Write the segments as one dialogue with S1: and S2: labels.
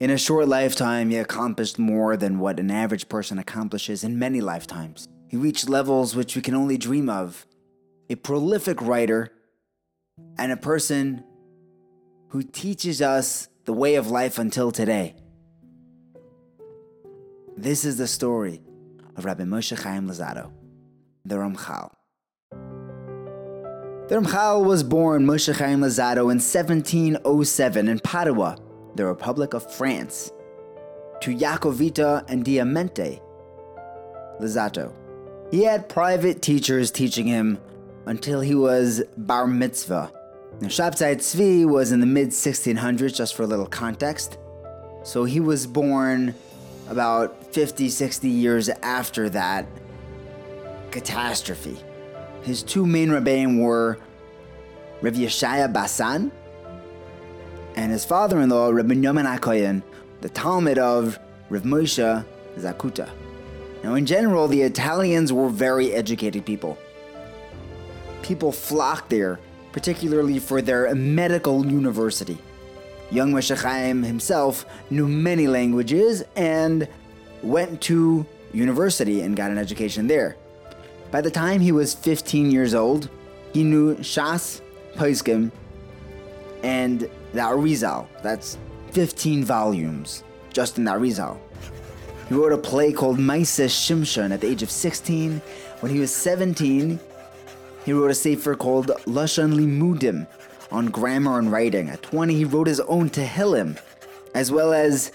S1: In a short lifetime, he accomplished more than what an average person accomplishes in many lifetimes. He reached levels which we can only dream of. A prolific writer and a person who teaches us the way of life until today. This is the story of Rabbi Moshe Chaim Luzzatto, the Ramchal. The Ramchal was born Moshe Chaim Luzzatto in 1707 in Padua, the Republic of France, to Jacovita and Diamante Luzzatto. He had private teachers teaching him until he was bar mitzvah. Now, Shabtai Tzvi was in the mid 1600s, just for a little context. So he was born about 50, 60 years after that catastrophe. His two main rebbeim were Rav Yeshaya Basan and his father-in-law, Rabbi Yoman HaKoyen, the Talmid of Rav Moshe Zakuta. Now, in general, the Italians were very educated people. People flocked there, particularly for their medical university. Young Moshe Chaim himself knew many languages and went to university and got an education there. By the time he was 15 years old, he knew Shas, Poskim, and the Arizal. That's 15 volumes just in the Arizal. He wrote a play called Maise Shimshon at the age of 16. When he was 17, he wrote a sefer called Lashon Limudim on grammar and writing. At 20, he wrote his own Tehillim, as well as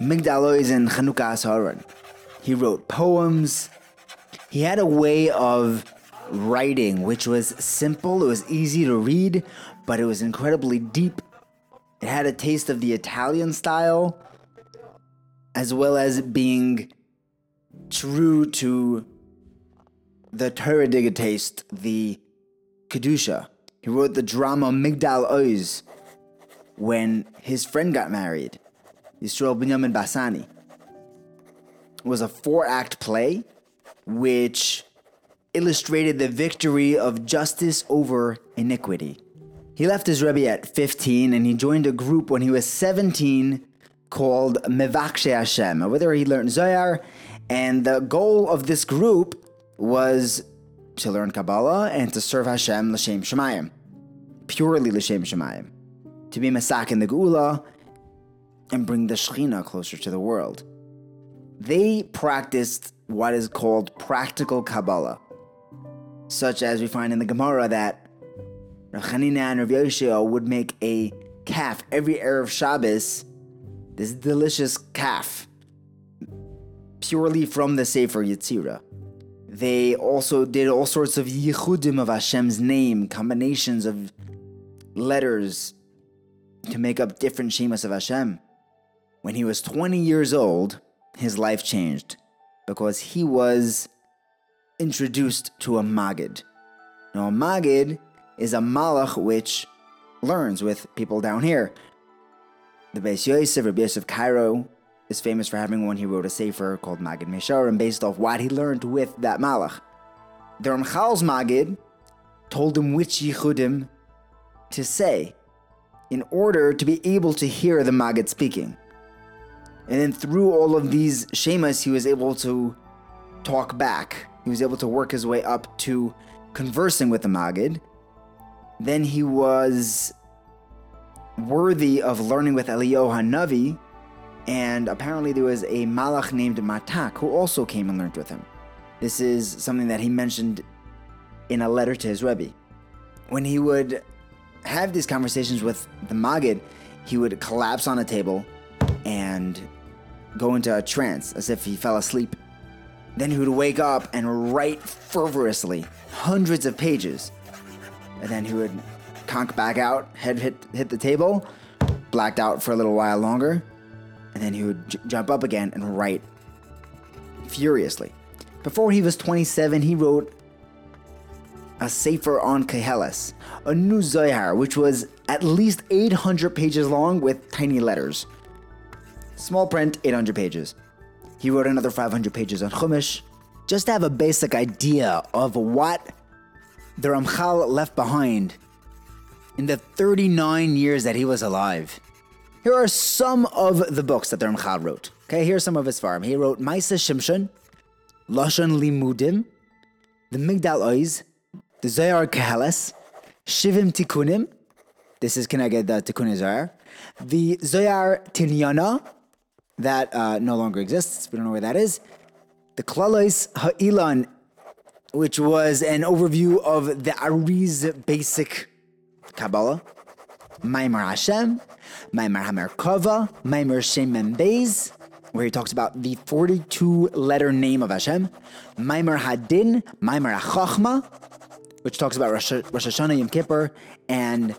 S1: Migdalois and Chanukah Asaron. He wrote poems. He had a way of writing which was simple, it was easy to read, but it was incredibly deep. It had a taste of the Italian style, as well as being true to the Torah taste, the Kedusha. He wrote the drama Migdal Oz when his friend got married, Yisrael Binyamin Bassani. It was a four act play which illustrated the victory of justice over iniquity. He left his Rebbe at 15 and he joined a group when he was 17 called Mevakshe Hashem. Over there, he learned Zohar, and the goal of this group was to learn Kabbalah and to serve Hashem l'shem shemayim, purely l'shem shemayim, to be masak in the Geula and bring the Shechina closer to the world. They practiced what is called practical Kabbalah, such as we find in the Gemara that Chanina and Rav Yoshua would make a calf every Erev Shabbos, this delicious calf, purely from the Sefer Yetzirah. They also did all sorts of yichudim of Hashem's name, combinations of letters to make up different shemas of Hashem. When he was 20 years old, his life changed because he was introduced to a Magid. Now, a Magid is a Malach which learns with people down here. The Beis Yosef, Rabbi Yosef Karo, is famous for having one. He wrote a sefer called Magid Mesharim based off what he learned with that Malach. The Ramchal's Magid told him which Yichudim to say in order to be able to hear the Magid speaking. And then through all of these Shemas, he was able to talk back. He was able to work his way up to conversing with the Magid. Then he was worthy of learning with Eliyahu Hanavi, and apparently there was a Malach named Matak who also came and learned with him. This is something that he mentioned in a letter to his Rebbe. When he would have these conversations with the Magid, he would collapse on a table and go into a trance as if he fell asleep. Then he would wake up and write fervorously, hundreds of pages. And then he would conk back out, head hit, hit the table, blacked out for a little while longer, and then he would j- jump up again and write furiously. Before he was 27, he wrote a Sefer on Keheles, a new Zohar, which was at least 800 pages long with tiny letters. Small print, 800 pages. He wrote another 500 pages on Chumash, just to have a basic idea of what the Ramchal left behind in the 39 years that he was alive. Here are some of the books that the Ramchal wrote. Okay, here's some of his farm. He wrote Maisa Shimshon, Lashon Limudim, the Migdal Oiz, the Zohar Keheles, Shivim Tikunim. This is connected the Tikkun Zohar. The Zohar Tinyana, that uh, no longer exists. We don't know where that is. The Klalois Ha'ilan, which was an overview of the Ariz basic Kabbalah. Maimar Hashem, Maimar Hamerkava, Maimar Shem Beis, where he talks about the 42 letter name of Hashem, Maimar Hadin, Maimar HaChachma, which talks about Rosh, Rosh Hashanah Yom Kippur and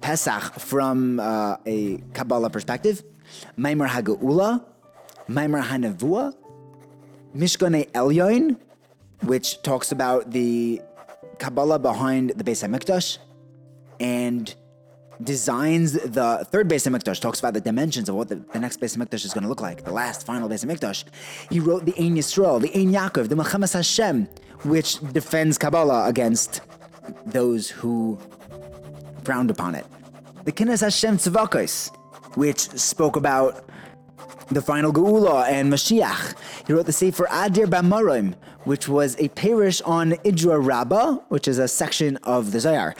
S1: Pesach from uh, a Kabbalah perspective, Maimar HaGeula, Maimar HaNevua, Mishkane Elyon, which talks about the Kabbalah behind the Beis HaMikdash, and designs the third Beis Hamikdash, talks about the dimensions of what the, the next Beis Hamikdash is going to look like, the last final Beis Hamikdash. He wrote the Ein Yisrael, the Ein Yaakov, the Mechamas Hashem, which defends Kabbalah against those who frowned upon it. The Kines Hashem Tzvakos, which spoke about the final Geula and Mashiach. He wrote the Sefer Adir Bamarim, which was a parish on Idra Rabbah, which is a section of the Zohar.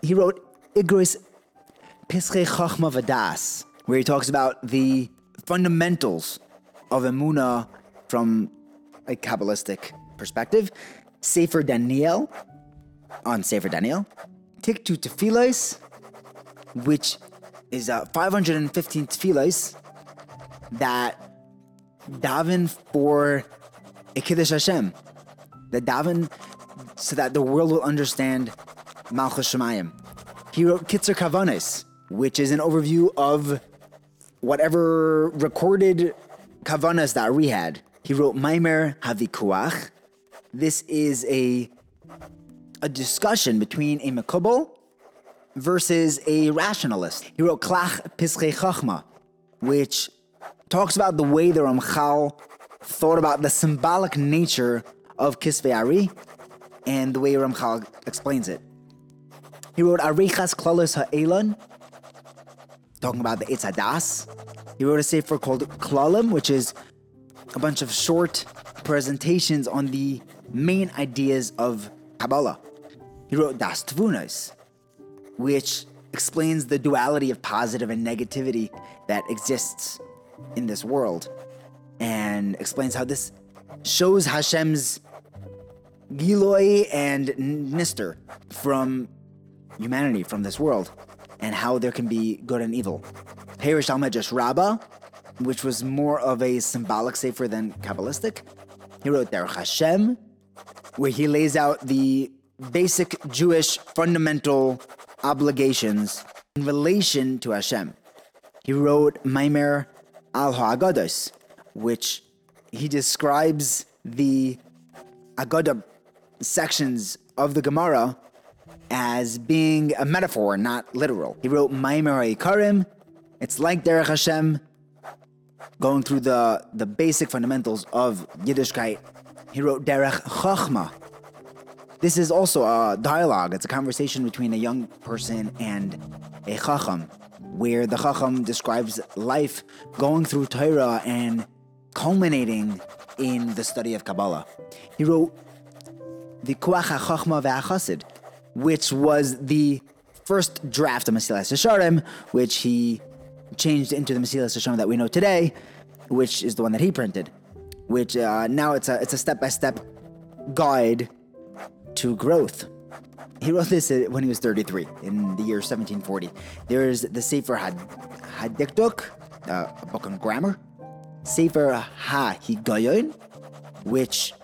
S1: He wrote Igros Pischei Chachma Vadas, where he talks about the fundamentals of Emuna from a Kabbalistic perspective. Sefer Daniel, on Sefer Daniel. Tiktu Tefillos, which is uh, 515 tefillos that daven for a Hashem, that daven so that the world will understand Malchus Shemayim. He wrote Kitzer Kavanis, which is an overview of whatever recorded kavanas that we had. He wrote Maimer Havikuach. This is a a discussion between a Makubal versus a rationalist. He wrote Klach Pischei Chachma, which talks about the way the Ramchal thought about the symbolic nature of Kisvei Ari and the way Ramchal explains it. He wrote Arichas Klalos Ha'elon, talking about the Eitz Hadas. He wrote a sefer called Klalim, which is a bunch of short presentations on the main ideas of Kabbalah. He wrote Das Tvunas, which explains the duality of positive and negativity that exists in this world, and explains how this shows Hashem's Giloi and Nister from humanity, from this world and how there can be good and evil. Perish al Medrash Rabbah, which was more of a symbolic sefer than Kabbalistic. He wrote Derech Hashem, where he lays out the basic Jewish fundamental obligations in relation to Hashem. He wrote Maimer al Ha'agados, which he describes the Agadah sections of the Gemara as being a metaphor, not literal. He wrote Maimer Karim. It's like Derech Hashem, going through the, the basic fundamentals of Yiddishkeit. He wrote Derech Chachma. This is also a dialogue. It's a conversation between a young person and a Chacham, where the Chacham describes life going through Torah and culminating in the study of Kabbalah. He wrote the Kuach HaChachma VeHaChasid, which was the first draft of Mesilas Yesharim, which he changed into the Mesilas Yesharim that we know today, which is the one that he printed. Which uh, now it's a it's a step by step guide to growth. He wrote this uh, when he was 33 in the year 1740. There's the Sefer Had uh, a book on grammar. Sefer Ha Higayon, which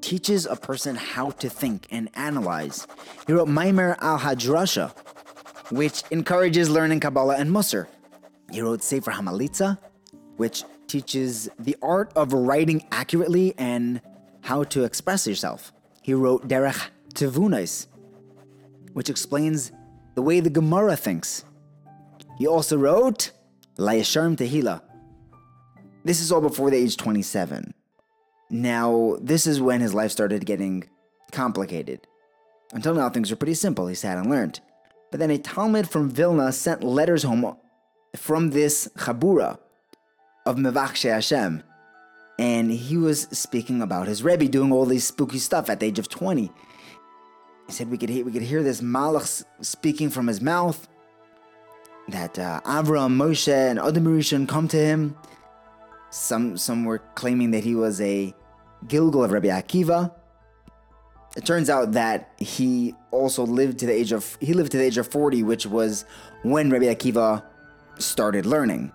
S1: teaches a person how to think and analyze. He wrote Maimer al Hadrasha, which encourages learning Kabbalah and Musar. He wrote Sefer Hamalitza, which teaches the art of writing accurately and how to express yourself. He wrote Derech Tevunas, which explains the way the Gemara thinks. He also wrote Layasharm Tehila. This is all before the age 27. Now, this is when his life started getting complicated. Until now, things were pretty simple, he sat and learned. But then a Talmid from Vilna sent letters home from this Chabura of Mevachshe Hashem. And he was speaking about his Rebbe doing all these spooky stuff at the age of 20. He said we could hear, we could hear this Malach speaking from his mouth, that uh, Avram, Moshe, and other Mauritian come to him. Some, some were claiming that he was a Gilgal of Rabbi Akiva. It turns out that he also lived to the age of he lived to the age of 40, which was when Rabbi Akiva started learning.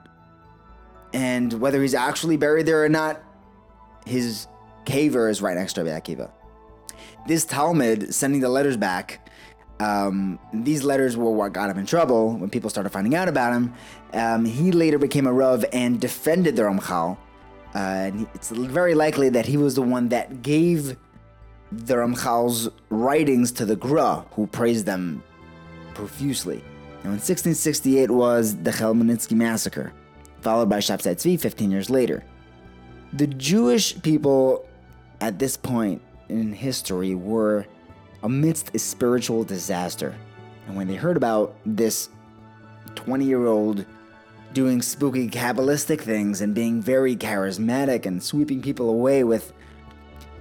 S1: And whether he's actually buried there or not, his caver is right next to Rabbi Akiva. This Talmid sending the letters back, um, these letters were what got him in trouble when people started finding out about him. Um, he later became a Rav and defended the Ramchal. Uh, and it's very likely that he was the one that gave the Ramchal's writings to the Gra, who praised them profusely. Now, in 1668 was the Chmielnicki massacre, followed by Shabtai Tzvi 15 years later. The Jewish people at this point in history were amidst a spiritual disaster. And when they heard about this 20 year old doing spooky Kabbalistic things and being very charismatic and sweeping people away with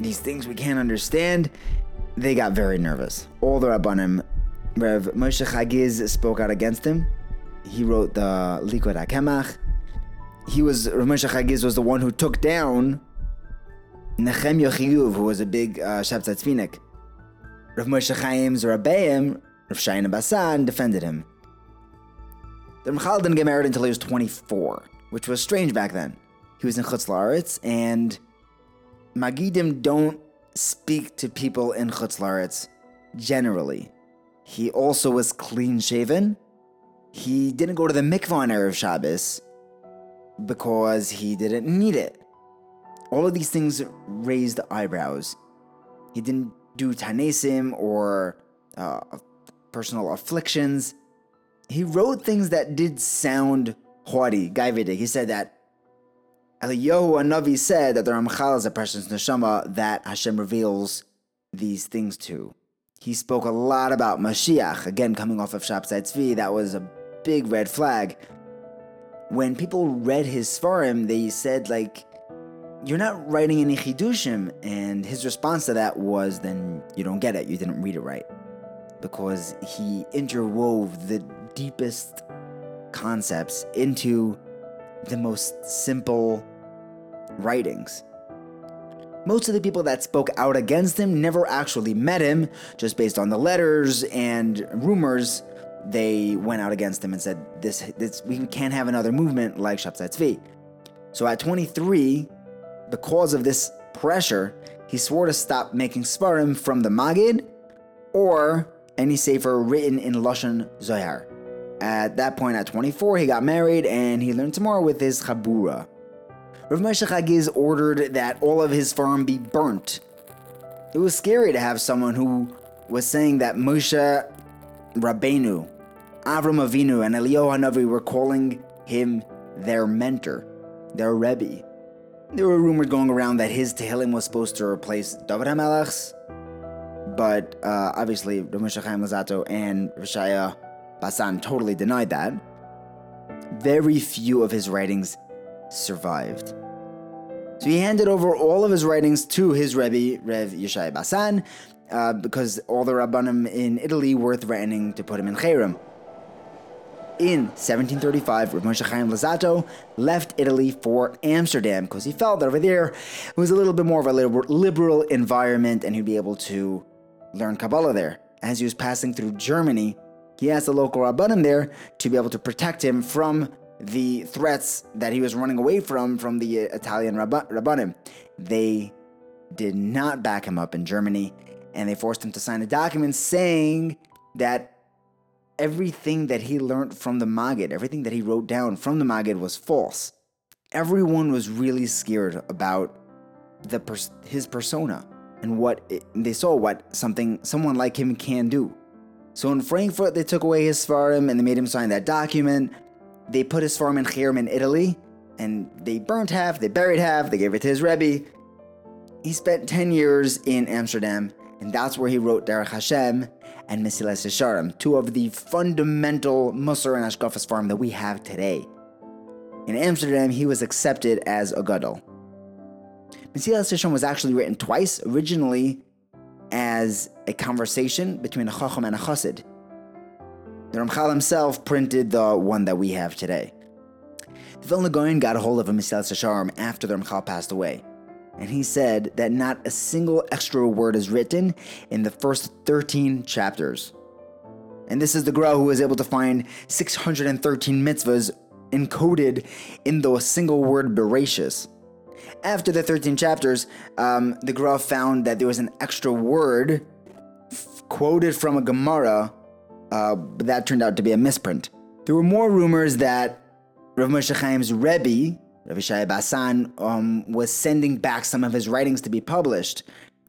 S1: these things we can't understand, they got very nervous. All the Rabbanim, Rev Moshe Chagiz spoke out against him. He wrote the Likud HaKemach. He was, Rav Moshe Chagiz was the one who took down Nechemia Chayun, who was a big uh, Shabtai Tzvinik. Rav Moshe Chaim's Rabbeim, Rav Shayna Basan, defended him. The Ramchal didn't get married until he was 24, which was strange back then. He was in Chutz La'aretz, and Magidim don't speak to people in Chutz La'aretz generally. He also was clean shaven. He didn't go to the mikvah on Erev Shabbos because he didn't need it. All of these things raised eyebrows. He didn't do tanesim or uh, personal afflictions. He wrote things that did sound haughty, gaividik. He said that Eliyahu Navi said that the Ramchal is a precious neshama that Hashem reveals these things to. He spoke a lot about Mashiach, again coming off of Shabtai Tzvi, that was a big red flag. When people read his Sfarim, they said like, you're not writing any chidushim, and his response to that was, then you don't get it, you didn't read it right, because he interwove the deepest concepts into the most simple writings. Most of the people that spoke out against him never actually met him, just based on the letters and rumors. They went out against him and said, "This, this, we can't have another movement like Shabtai Tzvi." So at 23, because of this pressure, he swore to stop making svarim from the Magid or any sefer written in Lashon Zohar. At that point, at 24, he got married and he learned more with his Chabura. Rav Moshe Chagiz ordered that all of his farm be burnt. It was scary to have someone who was saying that Moshe Rabbeinu, Avram Avinu, and Eliyahu Hanavi were calling him their mentor, their Rebbe. There were rumors going around that his Tehillim was supposed to replace David HaMelech's, but uh, obviously Rav Moshe Chaim Luzzatto and Rishaya Basan totally denied that. Very few of his writings survived. So he handed over all of his writings to his Rebbe, Rev Yeshai Basan, uh, because all the Rabbanim in Italy were threatening to put him in Cherem. In 1735, Rav Moshe Chaim left Italy for Amsterdam because he felt that over there it was a little bit more of a liberal environment and he'd be able to learn Kabbalah there. As he was passing through Germany, he asked the local Rabbanim there to be able to protect him from the threats that he was running away from from the uh, Italian Rabbanim. They did not back him up in Germany, and they forced him to sign a document saying that everything that he learned from the Maggid, everything that he wrote down from the Maggid was false. Everyone was really scared about the pers- his persona and what it, they saw what something someone like him can do. So in Frankfurt, they took away his Svarim and they made him sign that document. They put his farm in Cherem in Italy, and they burnt half, they buried half, they gave it to his Rebbe. He spent 10 years in Amsterdam, and that's where he wrote Derech Hashem, and Mesilas Yesharim, two of the fundamental Musar and Ashkafas farm that we have today. In Amsterdam, he was accepted as a Gadol. Mesilas Yesharim was actually written twice, originally as a conversation between a Chacham and a Chassid. The Ramchal himself printed the one that we have today. The Vilna Gaon got a hold of a Mesilas after the Ramchal passed away and he said that not a single extra word is written in the first 13 chapters. And this is the Gra who was able to find 613 mitzvahs encoded in the single word Bereshis. After the 13 chapters, um, the Gra found that there was an extra word f- quoted from a Gemara, uh, but that turned out to be a misprint. There were more rumors that Rav Moshe Chaim's Rebbe, Rav Shai Basan um, was sending back some of his writings to be published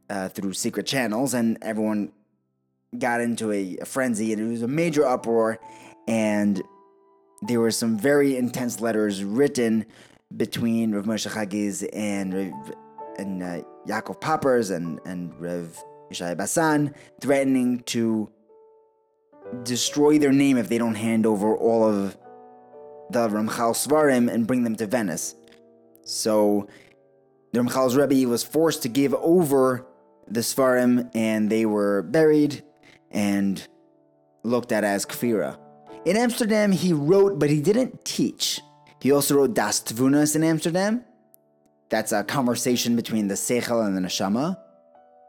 S1: uh, through secret channels, and everyone got into a, a, frenzy, and it was a major uproar. And there were some very intense letters written between Rav Moshe Chagiz and and uh, Yaakov Poppers and and Rav Yishai Basan, threatening to destroy their name if they don't hand over all of the Ramchal Svarim and bring them to Venice. So the Ramchal's Rebbe was forced to give over the Svarim and they were buried and looked at as Kfira. In Amsterdam, he wrote, but he didn't teach. He also wrote Das Tvunas in Amsterdam. That's a conversation between the Seichel and the Neshama.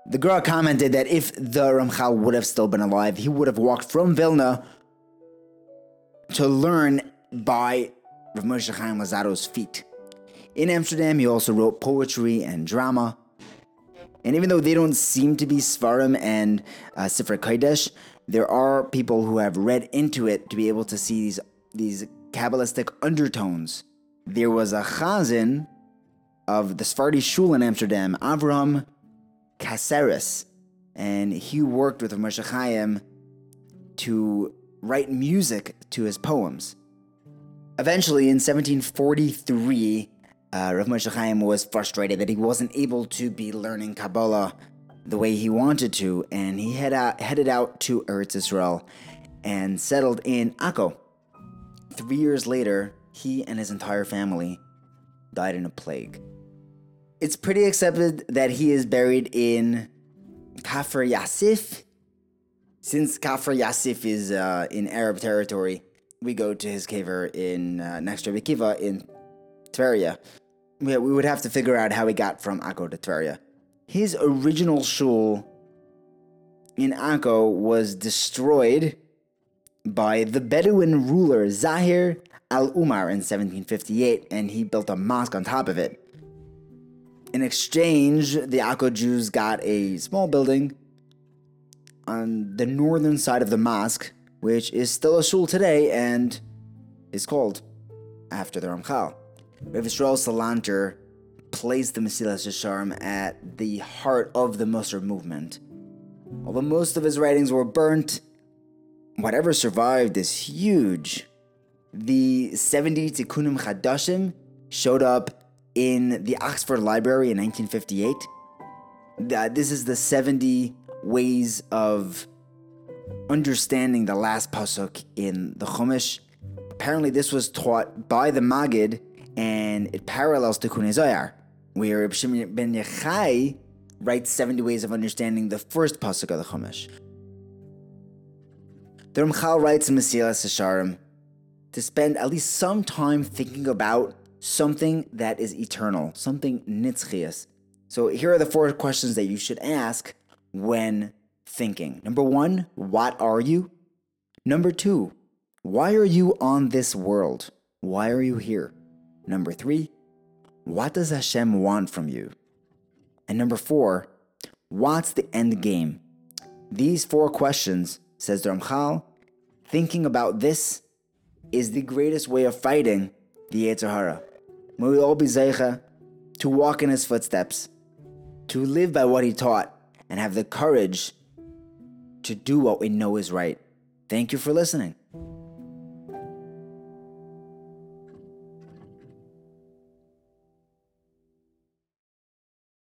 S1: The Gra commented that if the Ramchal would have still been alive, he would have walked from Vilna to learn by Rav Moshe Chaim Luzzatto's feet. In Amsterdam, he also wrote poetry and drama. And even though they don't seem to be Svarim and uh, Sifra Kodesh, there are people who have read into it to be able to see these, these Kabbalistic undertones. There was a Chazan of the Sephardi Shul in Amsterdam, Avram Caceres, and he worked with Moshe Chaim to write music to his poems. Eventually, in 1743, uh, Rav Moshe Chaim was frustrated that he wasn't able to be learning Kabbalah the way he wanted to, and he head out, headed out to Eretz Israel and settled in Akko. Three years later, he and his entire family died in a plague. It's pretty accepted that he is buried in Kafr Yassif. Since Kafr Yassif is uh, in Arab territory, we go to his caver in uh, next to Kiva in Tveria. We, we would have to figure out how he got from Akko to Tveria. His original shul in Akko was destroyed by the Bedouin ruler Zahir al Umar in 1758, and he built a mosque on top of it. In exchange, the Akko Jews got a small building on the northern side of the mosque which is still a shul today and is called after the Ramchal. Rav Yisrael Salanter placed the Mesilas Yesharim at the heart of the Musar movement. Although most of his writings were burnt, whatever survived is huge. The 70 Tikkunim Chadashim showed up in the Oxford Library in 1958. This is the 70 ways of understanding the last pasuk in the Chumash. Apparently, this was taught by the Magid, and it parallels to Kunei where Reb Shimon ben Yochai writes 70 ways of understanding the first pasuk of the Chumash. The Ramchal writes in Mesilas Yesharim to spend at least some time thinking about something that is eternal, something nitzchias. So here are the four questions that you should ask when thinking. Number one, what are you? Number two, why are you on this world? Why are you here? Number three, what does Hashem want from you? And number four, what's the end game? These four questions, says the thinking about this is the greatest way of fighting the Yetzer Hara. May we all be Zeicha to walk in his footsteps, to live by what he taught, and have the courage to do what we know is right. Thank you for listening.